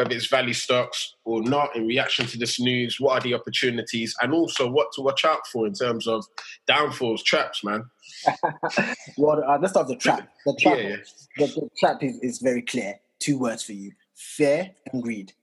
whether it's value stocks or not, in reaction to this news, what are the opportunities, and also what to watch out for in terms of downfalls, traps, man. well, uh, let's start with the trap. The trap, yeah, yeah. The, the trap is, is very clear. Two words for you: fear and greed.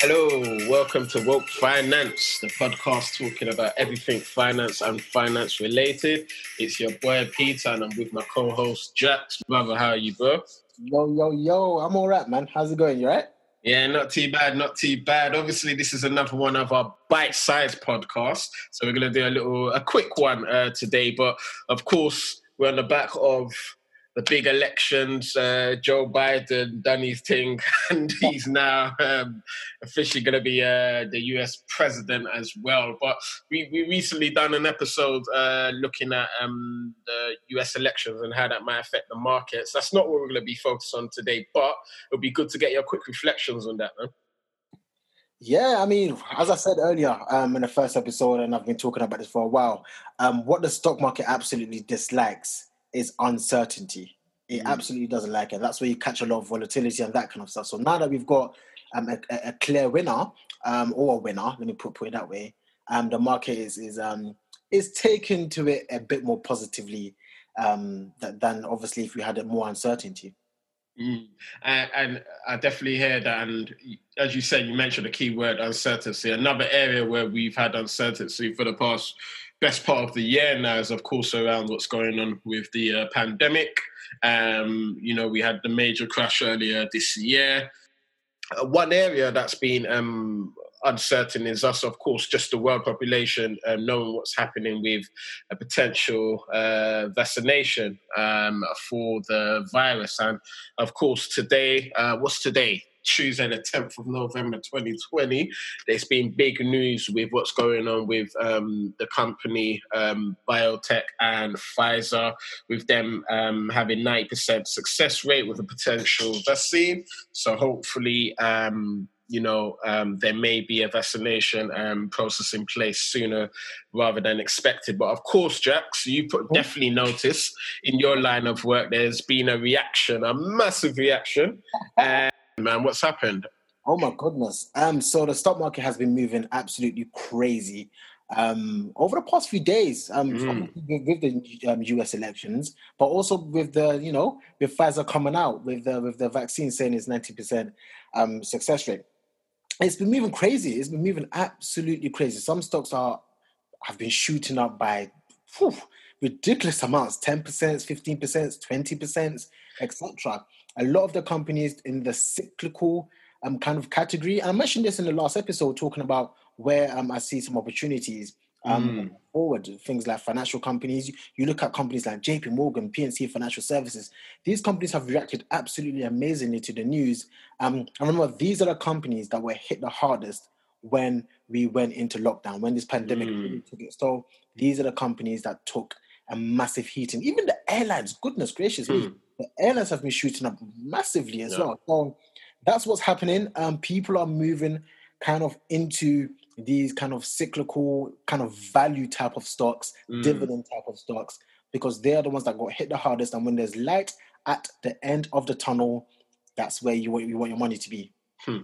Hello, welcome to Woke Finance, the podcast talking about everything finance and finance related. It's your boy Peter, and I'm with my co-host Jax. Brother, how are you, bro? Yo, yo, yo! I'm all right, man. How's it going? You right? Yeah, not too bad, not too bad. Obviously, this is another one of our bite-sized podcasts, so we're gonna do a little, a quick one uh, today. But of course, we're on the back of the big elections. Uh, Joe Biden done his thing, and he's now um, officially going to be uh, the U.S. president as well. But we we recently done an episode uh, looking at um, the U.S. elections and how that might affect the markets. That's not what we're going to be focused on today, but it'll be good to get your quick reflections on that, man. Yeah, I mean, as I said earlier um, in the first episode, and I've been talking about this for a while, um, what the stock market absolutely dislikes is uncertainty. It mm. absolutely doesn't like it. That's where you catch a lot of volatility and that kind of stuff. So now that we've got um, a, a, clear winner um, or a winner, let me put, put it that way, um, the market is is um, is taken to it a bit more positively um, than obviously if we had more uncertainty. Mm. And, and, I definitely hear that. And as you said, you mentioned the key word uncertainty. Another area where we've had uncertainty for the past best part of the year now is, of course, around what's going on with the uh, pandemic. Um, you know, we had the major crash earlier this year. Uh, one area that's been um, uncertain is us, of course, just the world population uh, knowing what's happening with a potential uh, vaccination um, for the virus. And of course, today, uh, what's today? Tuesday, the 10th of November 2020, there's been big news with what's going on with um, the company um, BioNTech and Pfizer, with them um, having 90% success rate with a potential vaccine. So hopefully, um, you know, um, there may be a vaccination um, process in place sooner rather than expected. But of course, Jax, you put, definitely notice in your line of work, there's been a reaction, a massive reaction. Uh, man? What's happened? Oh my goodness. Um, so the stock market has been moving absolutely crazy um, over the past few days um, mm. with, the um, U.S. elections, but also with the you know with Pfizer coming out with the with the vaccine saying it's ninety percent um, success rate. It's been moving crazy. It's been moving absolutely crazy. Some stocks are have been shooting up by whew, ridiculous amounts 10%, 15%, 20%, etc a lot of the companies in the cyclical um, kind of category. And I mentioned this in the last episode, talking about where um, I see some opportunities um, mm. forward. Things like financial companies. You, look at companies like JP Morgan, PNC Financial Services. These companies have reacted absolutely amazingly to the news. Um, and remember, these are the companies that were hit the hardest when we went into lockdown, when this pandemic mm. really took it. So these are the companies that took a massive heating. Even the airlines, goodness gracious mm. me, the airlines have been shooting up massively as yeah. well. So that's what's happening. Um, people are moving kind of into these kind of cyclical, kind of value type of stocks, mm. dividend type of stocks, because they are the ones that got hit the hardest. And when there's light at the end of the tunnel, that's where you want, you want your money to be. Hmm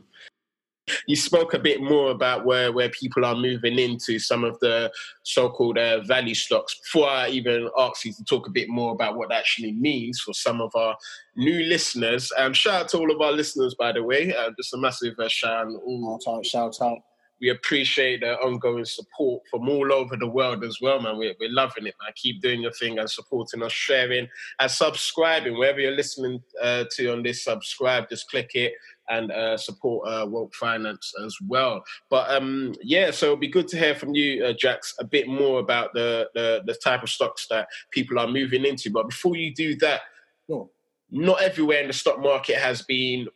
you spoke a bit more about where, where people are moving into some of the so-called uh, value stocks. Before I even ask you to talk a bit more about what that actually means for some of our new listeners, um, shout out to all of our listeners, by the way. Uh, just a massive uh, shout out. Shout out, shout out we appreciate the ongoing support from all over the world as well, man. We're, we're loving it, man. Keep doing your thing and supporting us, sharing and subscribing. Wherever you're listening uh, to on this, subscribe, just click it and uh, support uh, Woke Finance as well. But um, yeah, so it'll be good to hear from you, uh, Jax, a bit more about the, the, the type of stocks that people are moving into. But before you do that, no. not everywhere in the stock market has been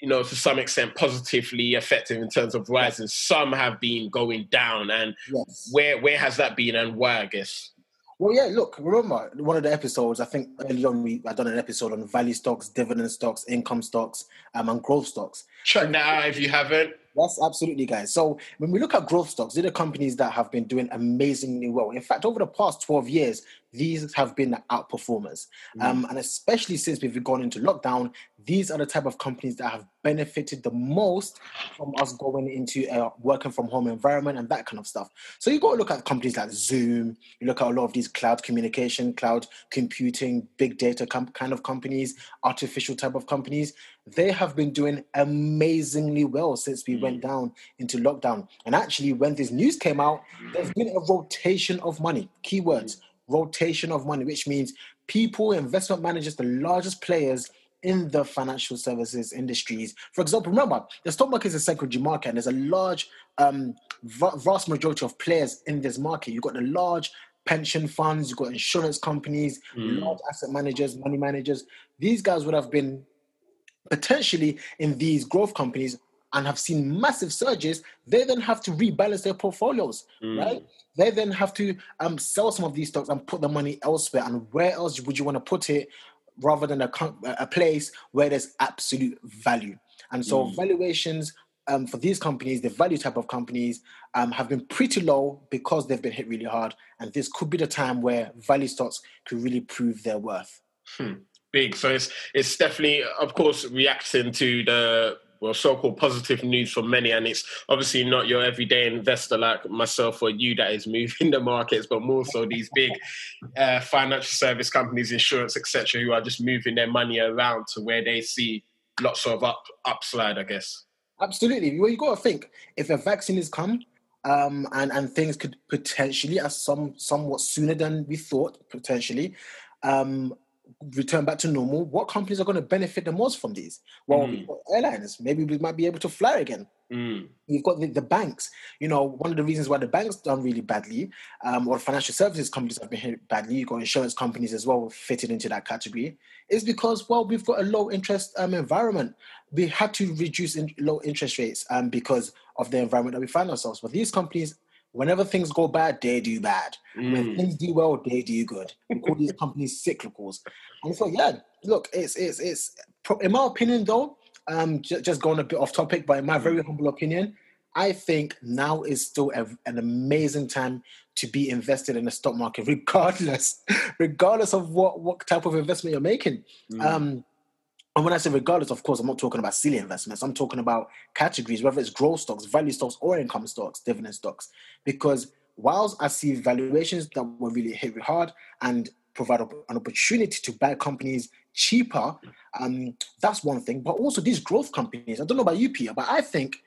you know, to some extent positively effective in terms of rising. Some have been going down, and yes. where where has that been, and why? I guess. Well, yeah. Look, remember one of the episodes. I think early on we I done an episode on value stocks, dividend stocks, income stocks, um, and growth stocks. Check that out if you haven't. That's absolutely, guys. So when we look at growth stocks, these are companies that have been doing amazingly well. In fact, over the past 12 years, these have been the outperformers. Mm. Um, and especially since we've gone into lockdown, these are the type of companies that have benefited the most from us going into a working from home environment and that kind of stuff. So you got to look at companies like Zoom, you look at a lot of these cloud communication, cloud computing, big data com- kind of companies, artificial type of companies. They have been doing amazingly well since we mm. went down into lockdown. And actually, when this news came out, there's been a rotation of money. Keywords. Mm rotation of money, which means people, investment managers, the largest players in the financial services industries. For example, remember, the stock market is a secondary market, and there's a large, um, vast majority of players in this market. You've got the large pension funds, you've got insurance companies, mm. large asset managers, money managers. These guys would have been potentially in these growth companies and have seen massive surges, they then have to rebalance their portfolios, mm. right? They then have to um, sell some of these stocks and put the money elsewhere. And where else would you want to put it rather than a, a place where there's absolute value? And so mm. valuations um, for these companies, the value type of companies, um, have been pretty low because they've been hit really hard. And this could be the time where value stocks could really prove their worth. Hmm. Big. So it's it's definitely, of course, reacting to the well, so-called positive news for many, and it's obviously not your everyday investor like myself or you that is moving the markets, but more so these big uh, financial service companies, insurance, etc., who are just moving their money around to where they see lots of up upslide, I guess. Absolutely. Well, you got to think if a vaccine has come, um, and and things could potentially, as some somewhat sooner than we thought, potentially. Um, return back to normal, what companies are going to benefit the most from these? Well, mm. airlines. Maybe we might be able to fly again. Mm. You've got the, the, banks. You know, one of the reasons why the banks done really badly, um, or financial services companies have been hit badly. You've got insurance companies as well fitted into that category. Is because well, we've got a low interest um, environment. We had to reduce in, low interest rates um, because of the environment that we find ourselves. But these companies whenever things go bad, they do bad. Mm. When things do well, they do good. We call these companies cyclicals. And so, yeah, look, it's it's it's in my opinion though. Um, j- just going a bit off topic, but in my very humble opinion, I think now is still a, an amazing time to be invested in the stock market, regardless, regardless of what what type of investment you're making. Mm. Um, and when I say regardless, of course, I'm not talking about silly investments. I'm talking about categories, whether it's growth stocks, value stocks, or income stocks, dividend stocks. Because whilst I see valuations that were really hit hard and provide an opportunity to buy companies cheaper, um, that's one thing. But also these growth companies, I don't know about you, Peter, but I think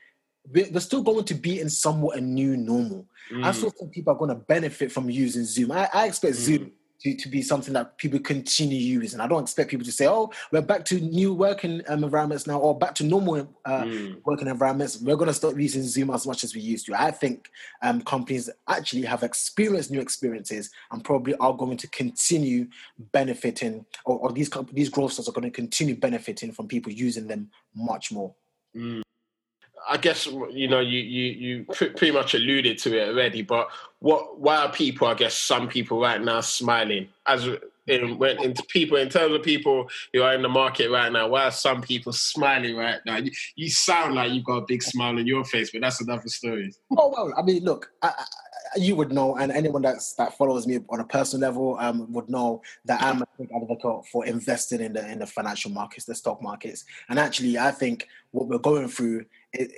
they're still going to be in somewhat a new normal. Mm. I still think people are going to benefit from using Zoom. I, I expect mm. Zoom to, to be something that people continue using. I don't expect people to say, "Oh, we're back to new working um, environments now, or back to normal uh, mm. working environments. We're going to stop using Zoom as much as we used to." I think um, companies actually have experienced new experiences and probably are going to continue benefiting, or, or these these growth stocks are going to continue benefiting from people using them much more. Mm. I guess you know you you you pretty much alluded to it already, but what why are people? I guess some people right now smiling as in when into people in terms of people who are in the market right now. Why are some people smiling right now? You, you sound like you've got a big smile on your face, but that's another story. Oh well, I mean, look, I, I, you would know, and anyone that's that follows me on a personal level um, would know that I'm a big advocate for investing in the in the financial markets, the stock markets, and actually, I think what we're going through. It,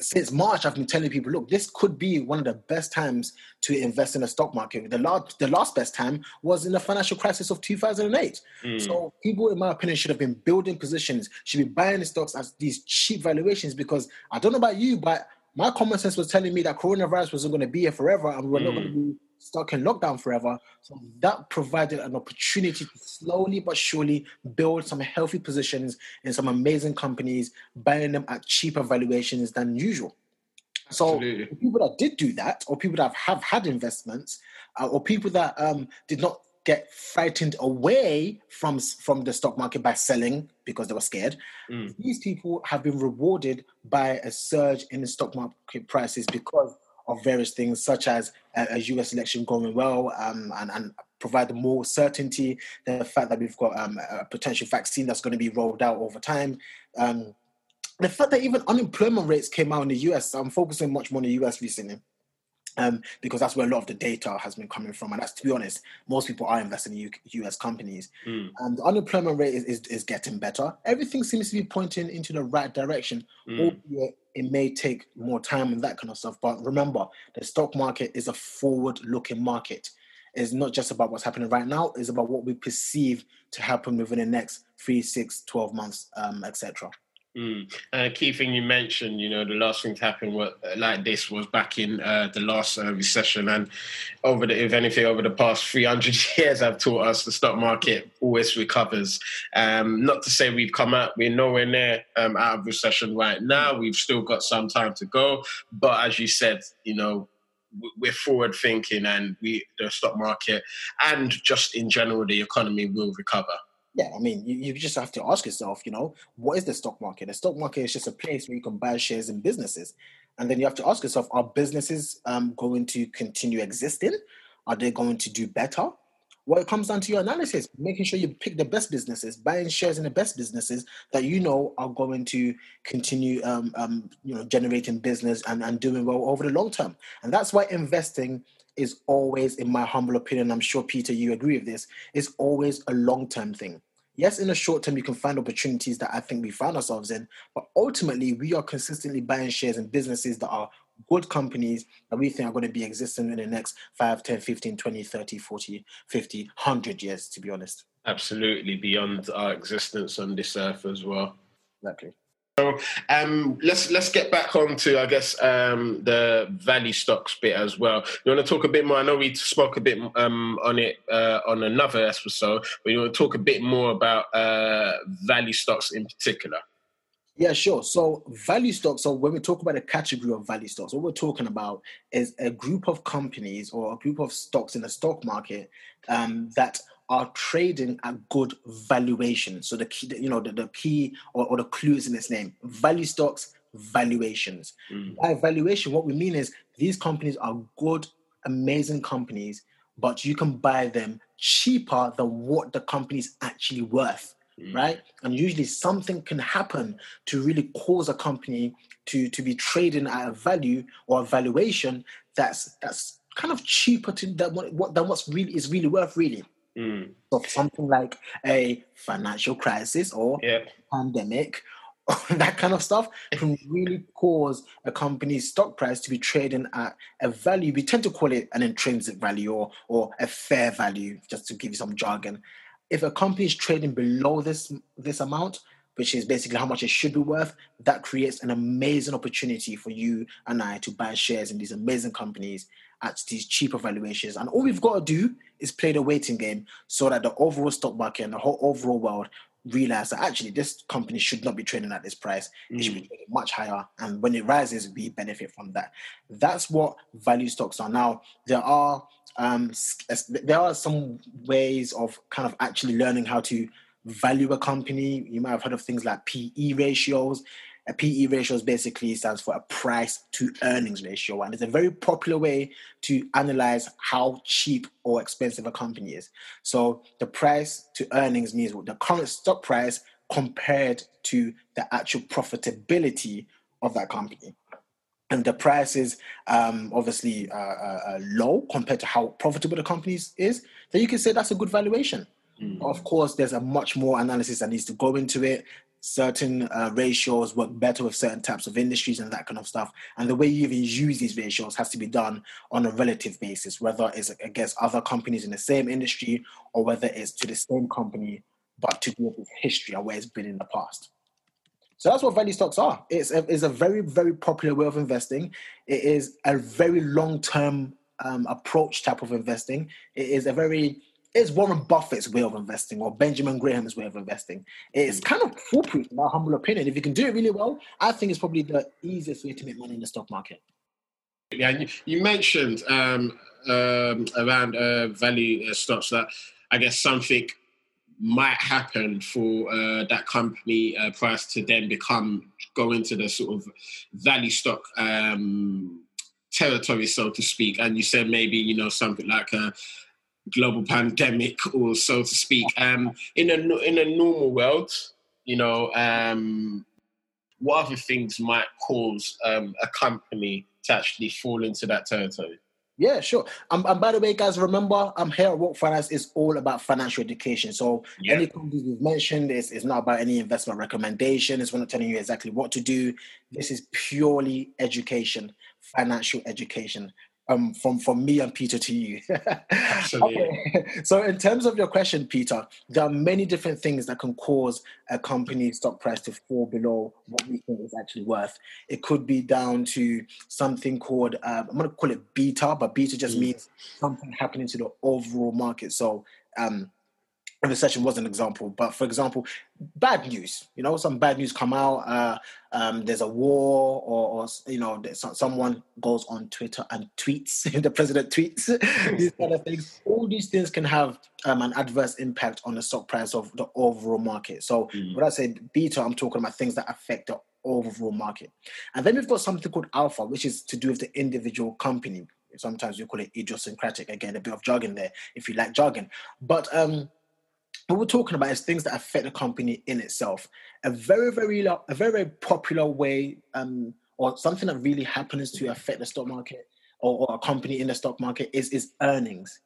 since March, I've been telling people, look, this could be one of the best times to invest in the stock market. The last, the last best time was in the financial crisis of 2008. Mm. So people, in my opinion, should have been building positions, should be buying the stocks at these cheap valuations because I don't know about you, but my common sense was telling me that coronavirus wasn't going to be here forever and we were mm. not going to be stuck in lockdown forever. So that provided an opportunity to slowly but surely build some healthy positions in some amazing companies, buying them at cheaper valuations than usual. So people that did do that, or people that have, had investments, uh, or people that um, did not get frightened away from from the stock market by selling because they were scared. Mm. These people have been rewarded by a surge in the stock market prices because of various things, such as a, a US election going well um, and, and provide more certainty. Than the fact that we've got um, a potential vaccine that's going to be rolled out over time. Um, the fact that even unemployment rates came out in the US, I'm focusing much more on the US recently. Um, because that's where a lot of the data has been coming from, and that's to be honest, most people are investing in U.S. companies. Mm. And the unemployment rate is, is, is, getting better. Everything seems to be pointing into the right direction. Mm. it may take more time and that kind of stuff. But remember, the stock market is a forward-looking market. It's not just about what's happening right now. It's about what we perceive to happen within the next three, six, 12 months, um, etc. Mm. Uh, key thing you mentioned, you know, the last thing to happen like this was back in uh, the last uh, recession, and over the, if anything, over the past 300 years, have taught us the stock market always recovers. Um, not to say we've come out, we're nowhere near um, out of recession right now. We've still got some time to go, but as you said, you know, we're forward thinking, and we the stock market and just in general the economy will recover. Yeah, I mean, you, you just have to ask yourself, you know, what is the stock market? The stock market is just a place where you can buy shares in businesses. And then you have to ask yourself, are businesses um, going to continue existing? Are they going to do better? Well, it comes down to your analysis, making sure you pick the best businesses, buying shares in the best businesses that you know are going to continue, um, um, you know, generating business and, and doing well over the long term. And that's why investing is always, in my humble opinion, I'm sure Peter, you agree with this, is always a long term thing. Yes, in the short term, you can find opportunities that I think we find ourselves in, but ultimately, we are consistently buying shares in businesses that are good companies that we think are going to be existing in the next 5, 10, 15, 20, 30, 40, 50, 100 years, to be honest. Absolutely, beyond our existence on this earth as well. Exactly. So um, let's let's get back on to I guess um, the value stocks bit as well. You want to talk a bit more? I know we spoke a bit um, on it uh, on another episode, but you want to talk a bit more about uh, value stocks in particular. Yeah, sure. So value stocks. So when we talk about a category of value stocks, what we're talking about is a group of companies or a group of stocks in the stock market um, that are trading at good valuation. So the key, you know, the, the key or, or the clues in its name, value stocks, valuations. Mm. By valuation, what we mean is these companies are good, amazing companies, but you can buy them cheaper than what the company's actually worth. Mm. Right, and usually something can happen to really cause a company to to be trading at a value or a valuation that's that's kind of cheaper to than what than what's really is really worth. Really, Mm. So something like a financial crisis or pandemic, that kind of stuff can really cause a company's stock price to be trading at a value. We tend to call it an intrinsic value or, or a fair value, just to give you some jargon. If a company is trading below this this amount, which is basically how much it should be worth, that creates an amazing opportunity for you and I to buy shares in these amazing companies at these cheaper valuations. And all we've got to do is play the waiting game so that the overall stock market and the whole overall world realize that actually this company should not be trading at this price. It should be mm. trading much higher. And when it rises, we benefit from that. That's what value stocks are. Now, there are um, there are some ways of kind of actually learning how to value a company. You might have heard of things like PE ratios. A PE ratio basically stands for a price to earnings ratio, and it's a very popular way to analyze how cheap or expensive a company is. So the price to earnings means the current stock price compared to the actual profitability of that company. And the price is um, obviously uh, uh, uh low compared to how profitable the company is, then you can say that's a good valuation. Mm. Of course, there's a much more analysis that needs to go into it certain uh, ratios work better with certain types of industries and that kind of stuff. And the way you even use these ratios has to be done on a relative basis, whether it's against other companies in the same industry or whether it's to the same company, but to do with history or where it's been in the past. So that's what value stocks are. It's a, it's a very, very popular way of investing. It is a very long term um, approach type of investing. It is a very is Warren Buffett's way of investing or Benjamin Graham's way of investing. It's kind of foolproof, in my humble opinion. If you can do it really well, I think it's probably the easiest way to make money in the stock market. Yeah, you, you mentioned um, um, around uh, value uh, stocks that I guess something might happen for uh, that company uh, price to then become go into the sort of value stock um, territory, so to speak. And you said maybe you know something like a global pandemic, or so to speak. Um, in a in a normal world, you know, um, what other things might cause um, a company to actually fall into that territory? Yeah, sure. Um, and by the way, guys, remember, I'm here at Woke Finance is all about financial education. So yeah. any companies we've mentioned is, is not about any investment recommendations. We're not telling you exactly what to do. This is purely education, financial education um, from from me and Peter to you. Absolutely. okay. So, in terms of your question, Peter, there are many different things that can cause a company's stock price to fall below what we think is actually worth. It could be down to something called um, I'm going to call it beta, but beta just mm. means something happening to the overall market. So, um, recession was an example, but for example, bad news. You know, some bad news come out. Uh, um, there's a war, or, or you know, someone goes on Twitter and tweets. the president tweets these kind of things. All these things can have um, an adverse impact on the stock price of the overall market. So mm. when I say beta, I'm talking about things that affect the overall market. And then we've got something called alpha, which is to do with the individual company. Sometimes we call it idiosyncratic. Again, a bit of jargon there, if you like jargon. But um, what we're talking about is things that affect the company in itself. A very, very, a very, very popular way, um, or something that really happens to affect the stock market or, or a company in the stock market is is earnings.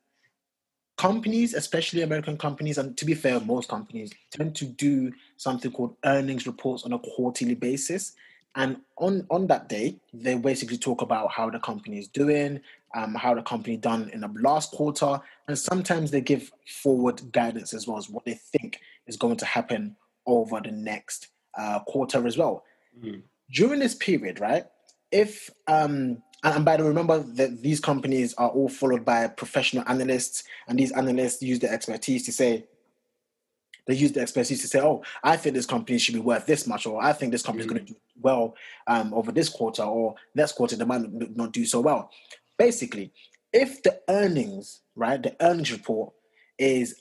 Companies, especially American companies, and to be fair, most companies tend to do something called earnings reports on a quarterly basis. And on, on that day, they basically talk about how the company is doing, um, how the company done in the last quarter, and sometimes they give forward guidance as well as what they think is going to happen over the next uh, quarter as well. Mm. During this period, right? If um, and by the way, remember that these companies are all followed by professional analysts, and these analysts use their expertise to say, they use the expertise to say, "Oh, I think this company should be worth this much," or "I think this company is mm. going to do well um, over this quarter," or next quarter they might not do so well basically, if the earnings, right, the earnings report is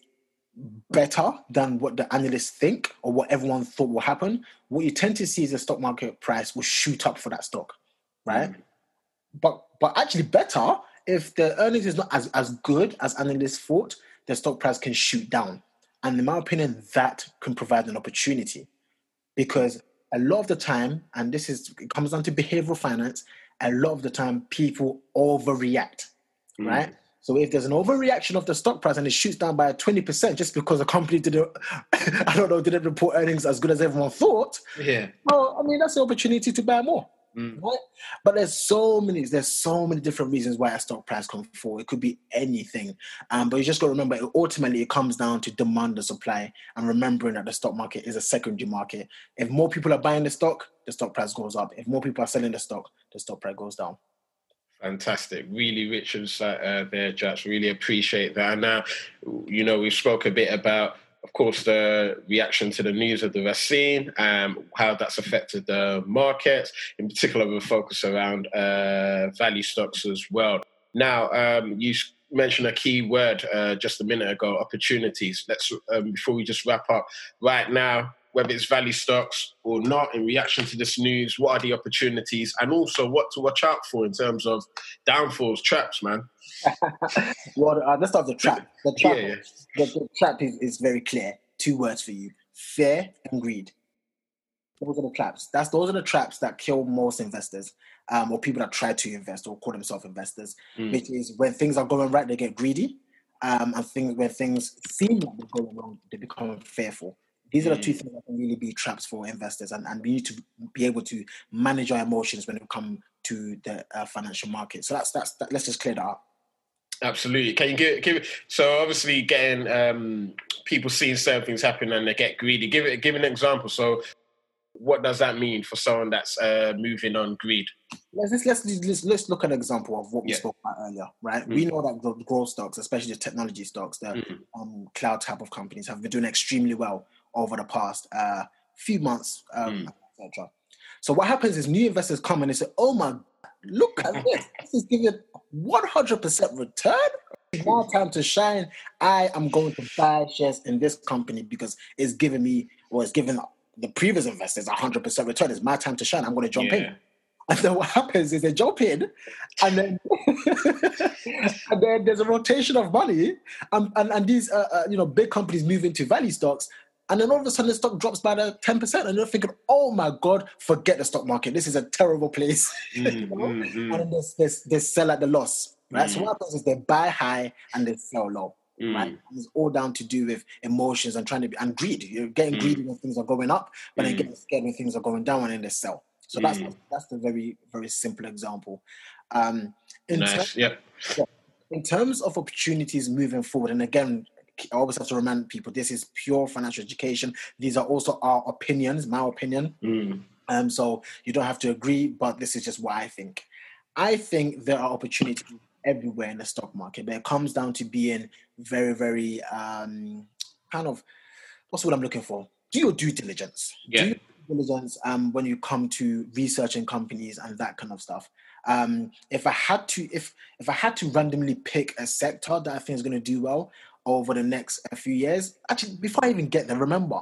better than what the analysts think or what everyone thought will happen, what you tend to see is the stock market price will shoot up for that stock, right? Mm. But but actually better if the earnings is not as, as good as analysts thought, the stock price can shoot down. And in my opinion, that can provide an opportunity because a lot of the time, and this is it comes down to behavioral finance, a lot of the time people overreact, mm. right? So if there's an overreaction of the stock price and it shoots down by 20% just because the company didn't, I don't know, didn't report earnings as good as everyone thought. Yeah. Well, I mean, that's the opportunity to buy more. Mm. Right? But there's so many, there's so many different reasons why a stock price can fall. It could be anything. Um, but you just got to remember, it, ultimately, it comes down to demand and supply, and remembering that the stock market is a secondary market. If more people are buying the stock, the stock price goes up. If more people are selling the stock, the stock price goes down. Fantastic, really rich insight uh, there, Judge. Really appreciate that. And now, you know, we spoke a bit about of course, the reaction to the news of the vaccine, um, how that's affected the markets, in particular with a focus around uh, value stocks as well. Now, um, you mentioned a key word uh, just a minute ago, opportunities. Let's, um, before we just wrap up, right now, whether it's value stocks or not, in reaction to this news, what are the opportunities and also what to watch out for in terms of downfalls, traps, man? well, uh, let's start the trap. The trap, yeah, yeah. The, the, trap is, is very clear. Two words for you: fear and greed. Those are the traps. That's those are the traps that kill most investors, um, or people that try to invest or call themselves investors. Mm. Which is when things are going right, they get greedy, um, and things when things seem like they're going wrong, they become fearful. These are the two mm. things that can really be traps for investors, and, and we need to be able to manage our emotions when it comes to the uh, financial market. So that's that's that, let's just clear that up. Absolutely. Can you give, give so obviously getting um, people seeing certain things happen and they get greedy. Give it give an example. So what does that mean for someone that's uh, moving on greed? Let's, let's let's let's look at an example of what we yeah. spoke about earlier, right? Mm-hmm. We know that the growth stocks, especially the technology stocks, the mm-hmm. um, cloud type of companies, have been doing extremely well over the past uh, few months, um, mm. etc. So what happens is new investors come and they say, "Oh my, look at this! This is giving one hundred percent return. It's now time to shine. I am going to buy shares in this company because it's giving me or it's giving the previous investors hundred percent return. It's my time to shine. I'm going to jump yeah. in." And then what happens is they jump in, and then and then there's a rotation of money, and and, and these uh, uh, you know big companies move into value stocks, And then all of a sudden the stock drops by the 10%. And you're thinking, oh my God, forget the stock market. This is a terrible place. Mm, you know? mm, mm. And then there's, there's, there's sell at the loss. Right. So mm. what happens is they buy high and they sell low. Mm. Right? And it's all down to do with emotions and trying to be and greed. You're getting mm. greedy when things are going up, but then getting scared when things are going down and then they sell. So that's that's the very, very simple example. Um in nice. Yep. yeah. In terms of opportunities moving forward, and again, I always have to remind people this is pure financial education. These are also our opinions, my opinion. Mm. Um, so you don't have to agree, but this is just what I think. I think there are opportunities everywhere in the stock market, but it comes down to being very, very um, kind of what's what I'm looking for? Do your due diligence. Yeah. Do your diligence um, when you come to researching companies and that kind of stuff. Um, if I had to, if if I had to randomly pick a sector that I think is going to do well, over the next few years. Actually, before I even get there, remember,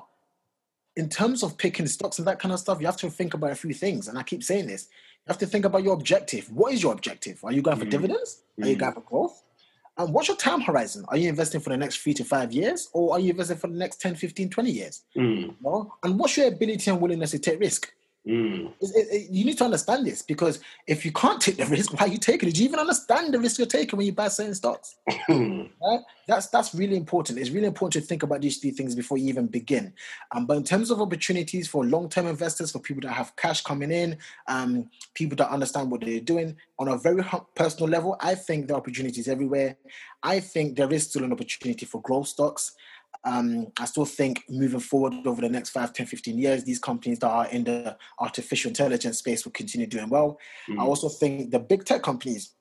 in terms of picking stocks and that kind of stuff, you have to think about a few things. And I keep saying this. You have to think about your objective. What is your objective? Are you going for mm. dividends? Are you mm. going for growth? And what's your time horizon? Are you investing for the next three to five years? Or are you investing for the next 10, 15, 20 years? Mm. You know? And what's your ability and willingness to take risk? Mm. It, it, you need to understand this because if you can't take the risk, why are you taking it? Do you even understand the risk you're taking when you buy certain stocks? right? That's that's really important. It's really important to think about these three things before you even begin. Um, but in terms of opportunities for long-term investors, for people that have cash coming in, um, people that understand what they're doing on a very personal level, I think there are opportunities everywhere. I think there is still an opportunity for growth stocks. Um, I still think moving forward over the next 5, 10, 15 years, these companies that are in the artificial intelligence space will continue doing well. Mm. I also think the big tech companies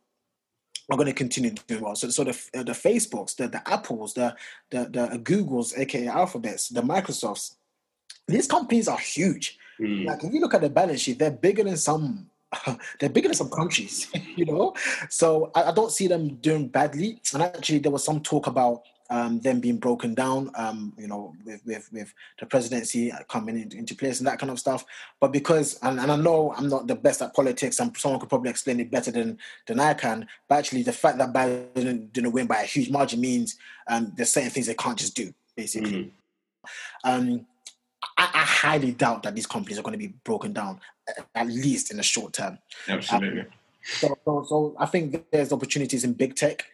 are going to continue doing well. So, so the, the Facebooks, the, the Apples, the, the, the Googles, aka Alphabets, the Microsofts, these companies are huge. Mm. Like if you look at the balance sheet, they're bigger than some they're bigger than some countries, you know. So I, I, don't see them doing badly. And actually, there was some talk about um, them being broken down, um, you know, with, with, with the presidency coming into, into place and that kind of stuff. But because, and, and I know I'm not the best at politics, and someone could probably explain it better than than I can. But actually, the fact that Biden didn't, didn't win by a huge margin means um, there's certain things they can't just do, basically. Mm-hmm. Um, I, I, highly doubt that these companies are going to be broken down, at least in the short term. Absolutely. Um, so, so, so I think there's opportunities in big tech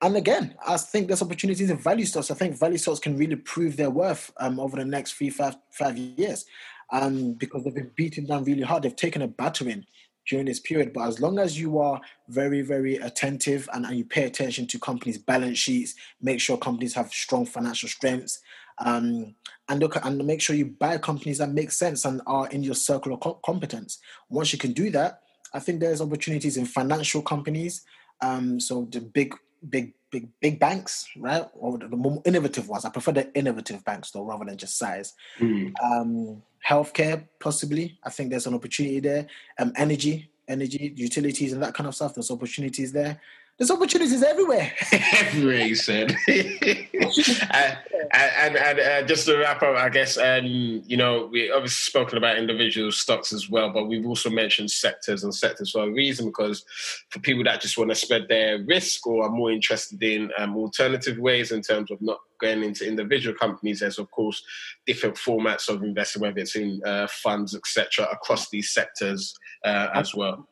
and again, I think there's opportunities in value stocks. I think value stocks can really prove their worth um, over the next three, five, five years um, because they've been beaten down really hard. They've taken a battering during this period. But as long as you are very, very attentive and, and you pay attention to companies' balance sheets, make sure companies have strong financial strengths, um, and look and make sure you buy companies that make sense and are in your circle of co- competence. Once you can do that, I think there's opportunities in financial companies. Um, so the big big big big banks, right? Or the more innovative ones. I prefer the innovative banks though, rather than just size. Mm. Um, healthcare, possibly. I think there's an opportunity there. Um, energy, energy, utilities, and that kind of stuff. There's opportunities there. There's opportunities everywhere. everywhere, you said. uh, and, and uh, just to wrap up, I guess, um, you know, we obviously spoken about individual stocks as well, but we've also mentioned sectors and sectors for a reason because for people that just want to spread their risk or are more interested in um, alternative ways in terms of not going into individual companies, there's of course different formats of investing, whether it's in uh, funds, etc., across these sectors uh, as well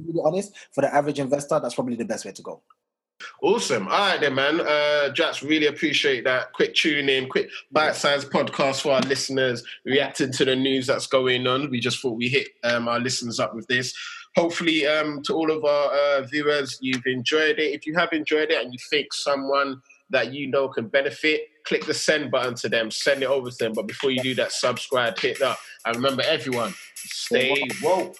be honest, for the average investor, that's probably the best way to go. Awesome. All right, then, man. Uh, Jax, really appreciate that. Quick tune in, quick bite sized podcast for our listeners, reacting to the news that's going on. We just thought we hit um, our listeners up with this. Hopefully, um, to all of our uh, viewers, you've enjoyed it. If you have enjoyed it and you think someone that you know can benefit, click the send button to them, send it over to them. But before you do that, subscribe, hit that. And remember, everyone, stay woke.